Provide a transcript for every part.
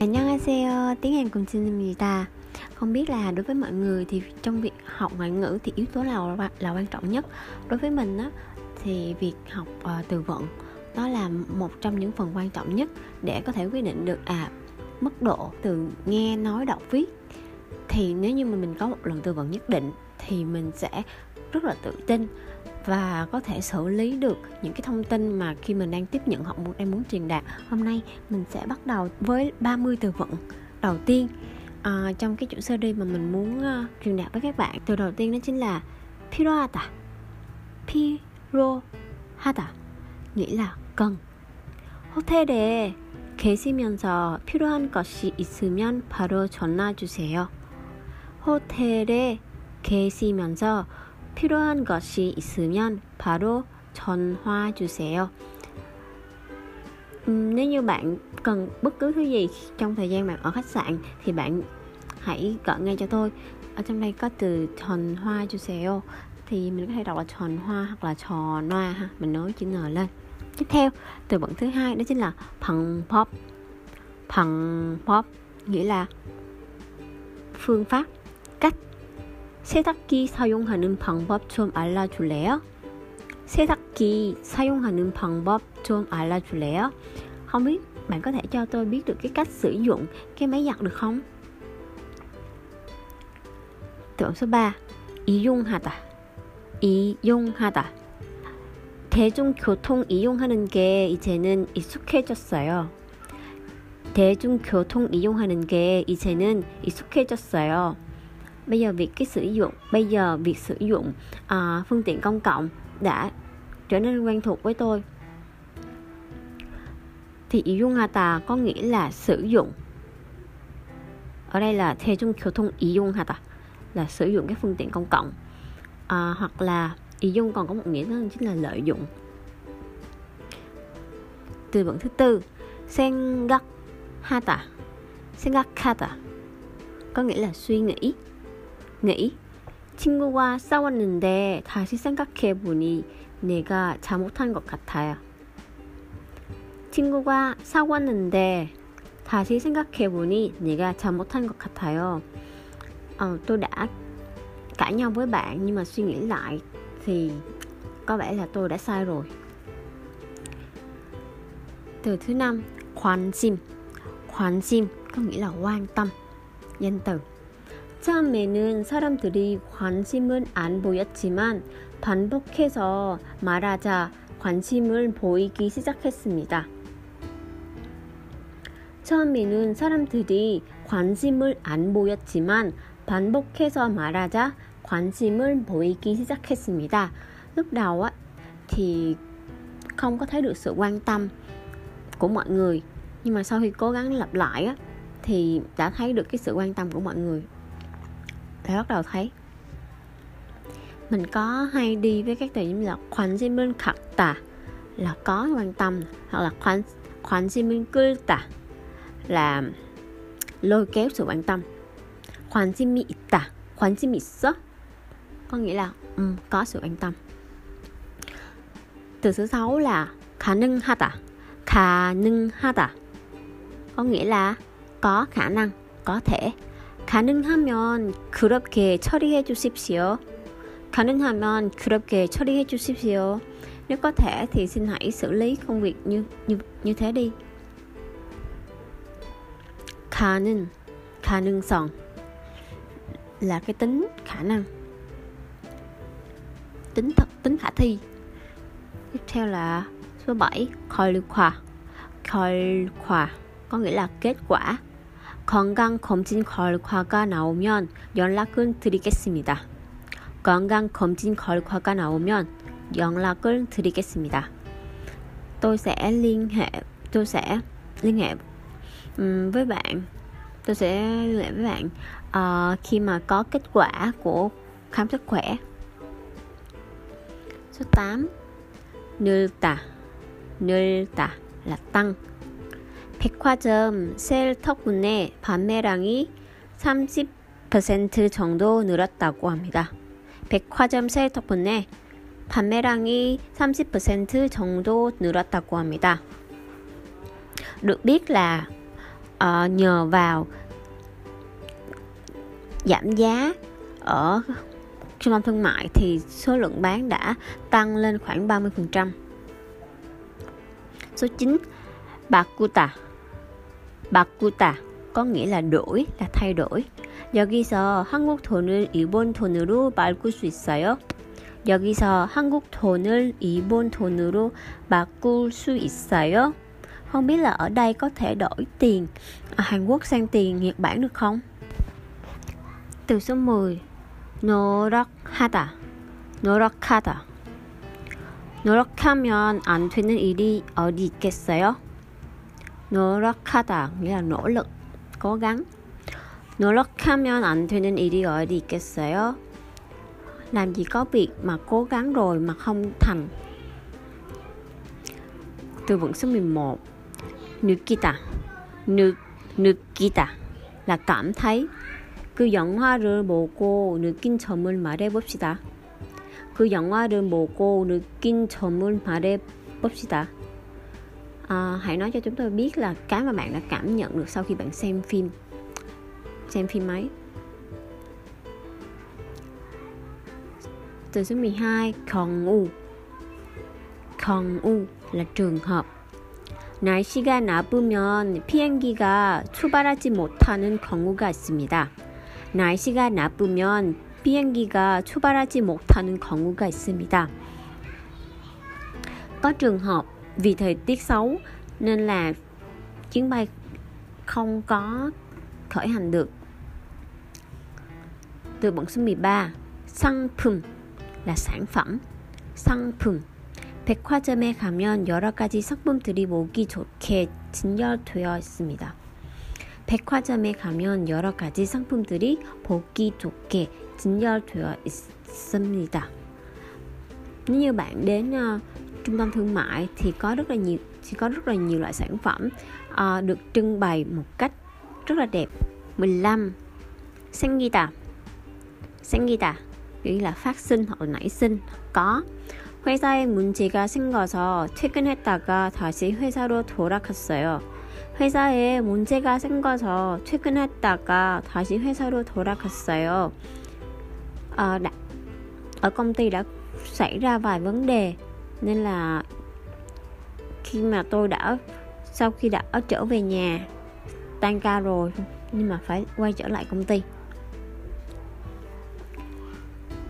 안녕하세요. tiếng Hàn cùng Jin입니다. Không biết là đối với mọi người thì trong việc học ngoại ngữ thì yếu tố nào là quan trọng nhất? Đối với mình á thì việc học uh, từ vựng nó là một trong những phần quan trọng nhất để có thể quyết định được à mức độ từ nghe nói đọc viết thì nếu như mà mình có một lần từ vựng nhất định thì mình sẽ rất là tự tin và có thể xử lý được những cái thông tin mà khi mình đang tiếp nhận họ muốn đang muốn truyền đạt hôm nay mình sẽ bắt đầu với 30 từ vựng đầu tiên à, trong cái chủ series mà mình muốn uh, truyền đạt với các bạn từ đầu tiên đó chính là 필요하다 필요하다 nghĩa là cần 호텔에 계시면서 필요한 것이 있으면 바로 전화 주세요. 호텔에 계시면서 필요한 것이 있으면 바로 전화 주세요. nếu như bạn cần bất cứ thứ gì trong thời gian bạn ở khách sạn thì bạn hãy gọi ngay cho tôi ở trong đây có từ tròn hoa 주세요 thì mình có thể đọc là tròn hoa hoặc là trò noa ha mình nói chữ n lên tiếp theo từ vựng thứ hai đó chính là bằng pop bằng pop nghĩa là phương pháp cách 세탁기 사용하는 방법 좀 알려줄래요? 세탁기 사용하는 방법 좀 알려줄래요? Không biết bạn có thể cho tôi biết được cái cách sử dụng cái máy giặt được không? Tượng số 3 이용하다 이용하다 대중교통 이용하는 게 이제는 익숙해졌어요. 대중교통 이용하는 게 이제는 익숙해졌어요. bây giờ việc cái sử dụng bây giờ việc sử dụng uh, phương tiện công cộng đã trở nên quen thuộc với tôi thì 이용하다 có nghĩa là sử dụng ở đây là 대중교통 이용하다 là sử dụng các phương tiện công cộng à, hoặc là 이용 còn có một nghĩa đó chính là lợi dụng từ vựng thứ tư 생각하다 생각하다 có nghĩa là suy nghĩ nghĩ 친구와 싸웠는데 다시 생각해 보니 내가 잘못한 것 같아요. 친구가 싸웠는데 다시 생각해 보니 내가 잘못한 것 같아요. Ờ, tôi đã cãi nhau với bạn nhưng mà suy nghĩ lại thì có vẻ là tôi đã sai rồi. Từ thứ năm, 관심. 관심 có nghĩa là quan tâm. Danh từ. 처음에는 사람들이 관심은 안 보였지만 반복해서 말하자 관심을 보이기 시작했습니다. 처음에는 사람들이 관심을 안 보였지만 반복해서 말하자 관심을 보이기 시작했습니다. Lúc đầu á thì không có thấy được sự quan tâm của mọi người nhưng mà sau khi cố gắng lặp lại á thì đã thấy được cái sự quan tâm của mọi người thì bắt đầu thấy. Mình có hay đi với các từ như là khoản gì mình khắc tà là có quan tâm hoặc là khoản khoản gì mình cứ tà là lôi kéo sự quan tâm. Khoản gì mình tà khoản gì mình sợ có nghĩa là um, có sự quan tâm. Từ thứ sáu là khả năng ha tà khả năng ha tà có nghĩa là có khả năng có thể. 가능하면 그렇게 처리해 주십시오. 가능하면 그렇게 처리해 주십시오. Nếu có thể thì xin hãy xử lý công việc như như như thế đi. 가능, 가능성 là cái tính khả năng, tính thật, tính khả thi. Tiếp theo là số 7, 결과, 결과 có nghĩa là kết quả 건강검진 결과가 나오면 연락을 드리겠습니다. 건강검진 결과가 나오면 연락을 드리겠습니다. Tôi sẽ liên hệ, tôi sẽ liên hệ um, với bạn. Tôi sẽ liên hệ với bạn uh, khi mà có kết quả của khám sức khỏe. Số 8 늘다 늘다 là tăng 백화점 세일 덕분에 판매량이 30% 정도 늘었다고 합니다. 백화점 세일 덕분에 판매량이 30% 정도 늘었다고 합니다. Được biết là uh, nhờ vào giảm giá ở trung tâm thương mại thì số lượng bán đã tăng lên khoảng 30%. Số 9 바꾸다 바꾸다 có nghĩa là đổi là thay đổi 여기서 한국 돈을 일본 돈으로 바꿀 수 있어요? 여기서 한국 돈을 일본 돈으로 바꿀 수 있어요? Không biết là ở đây có thể đổi tiền Hàn Quốc sang tiền Nhật Bản được không? Từ số 10 노력하다 노력하다 노력하면 안 되는 일이 어디 있겠어요? 노력하다 nghĩa là nỗ lực, cố gắng. 노력하면 안 되는 일이 어디 있겠어요? Làm gì có việc mà cố gắng rồi mà không thành. Từ vựng số 11 느끼다 느, 느끼다 là cảm thấy 그 영화를 보고 느낀 점을 말해 봅시다. 그 영화를 보고 느낀 점을 말해 봅시다. À, hãy nói cho chúng tôi biết là cái mà bạn đã cảm nhận được sau khi bạn xem phim. Xem phim ấy. Từ số 12, 경우. 경우 là trường hợp. 날씨가 나쁘면 비행기가 출발하지 못하는 경우가 있습니다. 날씨가 나쁘면 비행기가 출발하지 못하는 경우가 있습니다. Có trường hợp vì thời tiết xấu nên là chuyến bay không có khởi hành được. Từ vựng số 13, 상품 là sản phẩm. 상품 백화점에 가면 여러 가지 상품들이 보기 좋게 진열되어 있습니다. 백화점에 가면 여러 가지 상품들이 보기 좋게 진열되어 있습니다. Nếu như bạn đến uh, trung tâm thương mại thì có rất là nhiều chỉ có rất là nhiều loại sản phẩm uh, được trưng bày một cách rất là đẹp. 15. 생기다. 생기다. nghĩa là phát sinh hoặc là nảy sinh có 회사에 문제가 생겨서 퇴근했다가 다시 회사로 돌아갔어요. 회사에 문제가 생겨서 퇴근했다가 다시 회사로 돌아갔어요. À, đã, ở công ty đã xảy ra vài vấn đề nên là khi mà tôi đã sau khi đã trở về nhà tan ca rồi nhưng mà phải quay trở lại công ty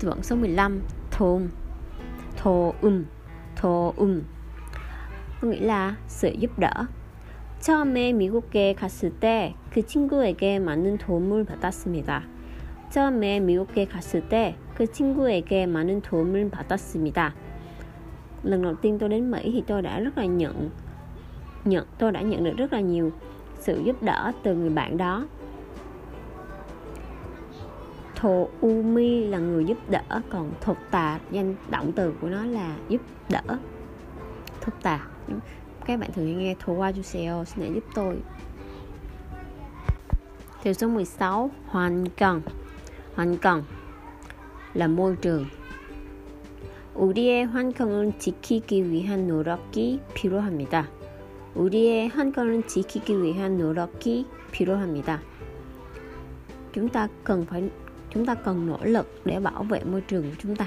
Vẫn số 15 Thôn Thô um Thô um Có nghĩa là sự giúp đỡ 처음에 미국에 갔을 때 그 친구에게 많은 도움을 받았습니다. 처음에 미국에 갔을 때 그 친구에게 많은 도움을 받았습니다. lần đầu tiên tôi đến Mỹ thì tôi đã rất là nhận nhận, tôi đã nhận được rất là nhiều sự giúp đỡ từ người bạn đó. Thổ Umi là người giúp đỡ, còn thuộc tà, danh động từ của nó là giúp đỡ. Thuộc tà các bạn thường nghe Thổ Wa Juseo để giúp tôi. Điều số 16 Hoàn Cần. Hoàn Cần là môi trường. 우리의 환경을 지키기 위한 노력이 필요합니다. 우리의 환경을 지키기 위한 노력이 필요합니다. Chúng ta cần phải chúng ta cần nỗ lực để bảo vệ môi trường của chúng ta.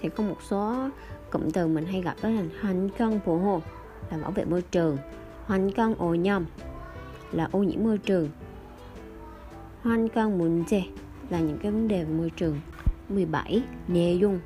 Thì có một số cụm từ mình hay gặp đó là hành cân phù hộ là bảo vệ môi trường hoàn cân ô nhom là ô nhiễm môi trường hoàn cân 문제 là những cái vấn đề về môi trường 17 내용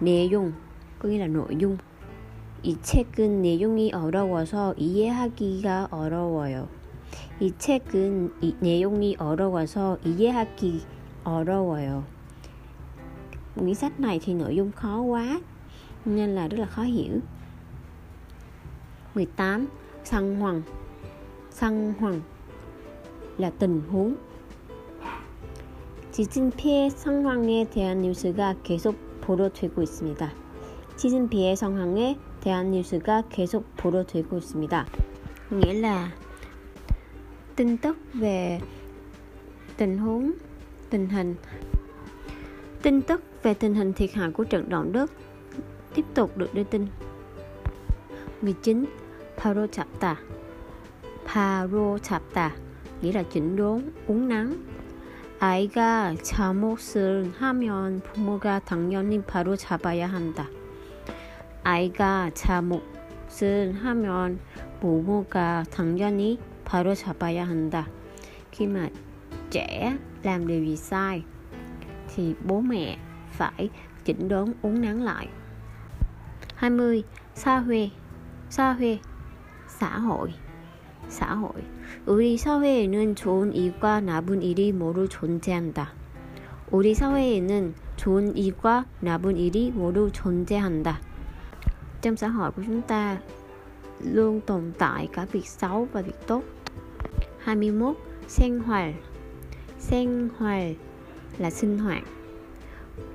내용 có nghĩa là nội dung 이 책은 내용이 어려워서 이해하기가 어려워요. 이 책은 이 내용이 어려워서 이해하기 어려워요. Quyển sách này thì nội dung khó quá nên là rất là khó hiểu. 18 Săn hoàng Săn hoàng là tình huống 지진 피해 상황에 대한 뉴스가 계속 보도되고 있습니다. 지진 피해 상황에 대한 뉴스가 계속 보도되고 있습니다. Nghĩa là tin tức về tình huống, tình hình tin tức về tình hình thiệt hại của trận động đất tiếp tục được đưa tin. 19. 바로 잡다 바로 잡다 nghĩa là chỉnh đốn uống nắng 아이가 잘못을 하면 부모가 당연히 바로 잡아야 한다. 아이가 잘못을 하면 부모가 당연히 바로 잡아야 한다. Khi mà trẻ làm điều gì sai thì bố mẹ phải chỉnh đốn uống nắng lại. 20. xã hội xã hội xã hội xã hội 우리 사회에는 좋은 일과 나쁜 일이 모두 존재한다. 우리 사회에는 좋은 일과 나쁜 일이 모두 존재한다. Trong xã hội của chúng ta luôn tồn tại cả việc xấu và việc tốt. 21. Sinh hoạt Sinh hoạt là sinh hoạt.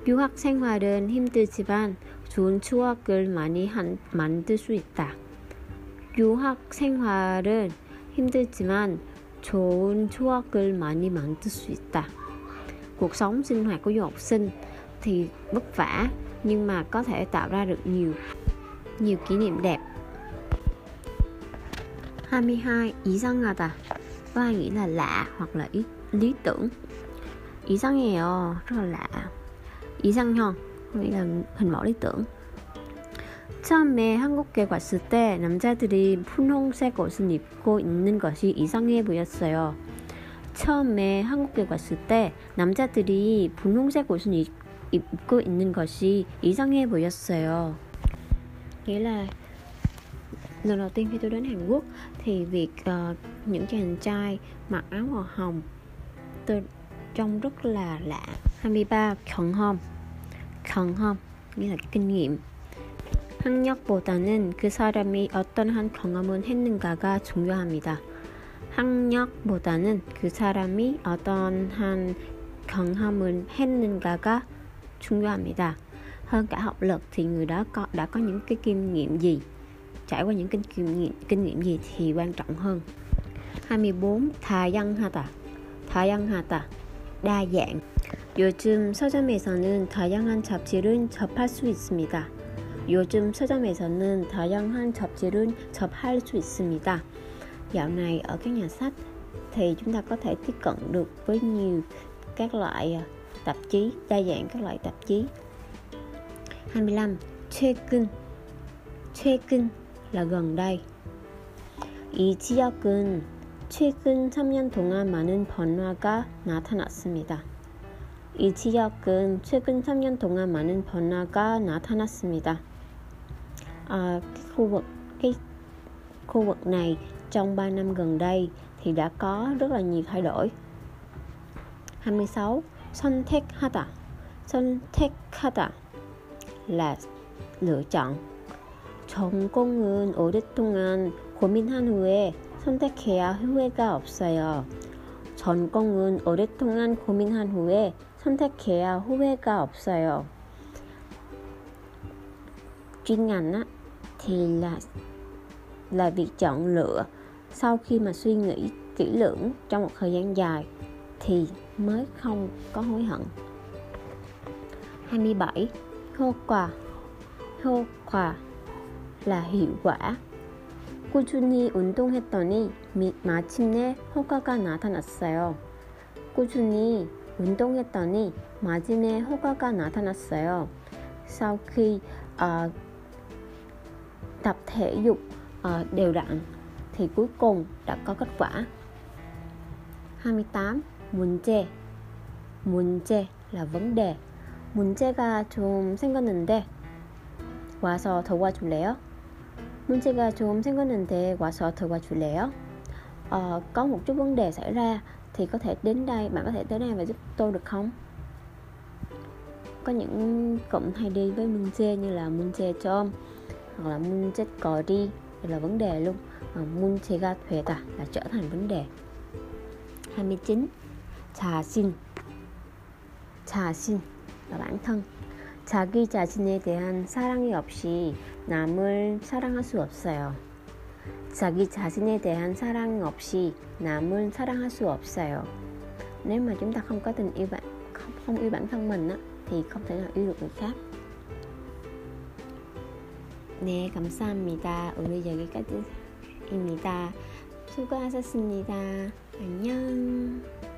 유학 생활은 힘들지만 좋은 추억을 많이 한, 만들 수 있다. 유학 생활은 힘들지만 좋은 추억을 많이 만들 수 있다. Cuộc sống sinh hoạt của du học sinh thì vất vả nhưng mà có thể tạo ra được nhiều nhiều kỷ niệm đẹp. 22. 이상하다 có hai nghĩa là lạ hoặc là ý, lý tưởng. 이상해요 rất là lạ. 이상형 nghĩa là hình mẫu lý tưởng. 처음에 한국에 왔을 때 남자들이 분홍색 옷을 입고 있는 것이 이상해 보였어요. 처음에 한국에 왔을 때 남자들이 분홍색 옷을 입, 입고 있는 것이 이상해 보였어요. Nghĩa là lần đầu tiên khi tôi đến Hàn Quốc thì việc uh, những chàng trai mặc áo màu hồng tôi trông rất là lạ. 23. 경험 경험 nghĩa là kinh nghiệm 학력보다는 그 사람이 어떤 한 경험을 했는가가 중요합니다. 학력보다는 그 사람이 어떤 한 경험을 했는가가 중요합니다. Hơn cả học lực thì người đó có đã có những cái kinh nghiệm gì, trải qua những kinh nghiệm kinh nghiệm gì thì quan trọng hơn. 24. 다양하다. 다양하다. đa dạng. 요즘 서점에서는 다양한 잡지를 접할 수 있습니다. 요즘 서점에서는 다양한 잡지를 접할 수 있습니다. Dạo này ở các nhà sách thì chúng ta có thể tiếp cận được với nhiều các loại tạp chí, đa dạng các loại tạp chí. 25. 최근 최근 là gần đây. 이 지역은 최근 3년 동안 많은 변화가 나타났습니다. 이 지역은 최근 3년 동안 많은 변화가 나타났습니다. à, cái khu vực cái khu vực này trong 3 năm gần đây thì đã có rất là nhiều thay đổi 26 선택하다 선택하다 là lựa chọn 전공은 오랫동안 고민한 후에 선택해야 후회가 없어요. 전공은 오랫동안 고민한 후에 선택해야 후회가 없어요. chuyên ngành á, thì là là việc chọn lựa sau khi mà suy nghĩ kỹ lưỡng trong một thời gian dài thì mới không có hối hận 27 hô quả hô quả là hiệu quả 꾸준히 운동했더니 마침내 효과가 나타났어요. 꾸준히 운동했더니 마침내 효과가 나타났어요. Sau khi uh, tập thể dục uh, đều đặn thì cuối cùng đã có kết quả 28. 문제 문제 là vấn đề 문제가 좀 생겼는데 와서 도와줄래요? 문제가 좀 생겼는데 와서 도와줄래요? Ờ, có một chút vấn đề xảy ra thì có thể đến đây bạn có thể tới đây và giúp tôi được không? Có những cụm hay đi với 문제 như là 문제 좀 hoặc là 문제거리 đây là vấn đề luôn và 문제가 되다 là trở thành vấn đề 29 자신 자신 là bản thân 자기 자신에 대한 사랑이 없이 남을 사랑할 수 없어요. 자기 자신에 대한 사랑 없이 남을 사랑할 수 없어요. Nếu mà chúng ta không có tình yêu bạn không, không yêu bản thân mình á, thì không thể nào yêu được người khác. 네, 감사합니다. 오늘 여기까지입니다. 수고하셨습니다. 안녕.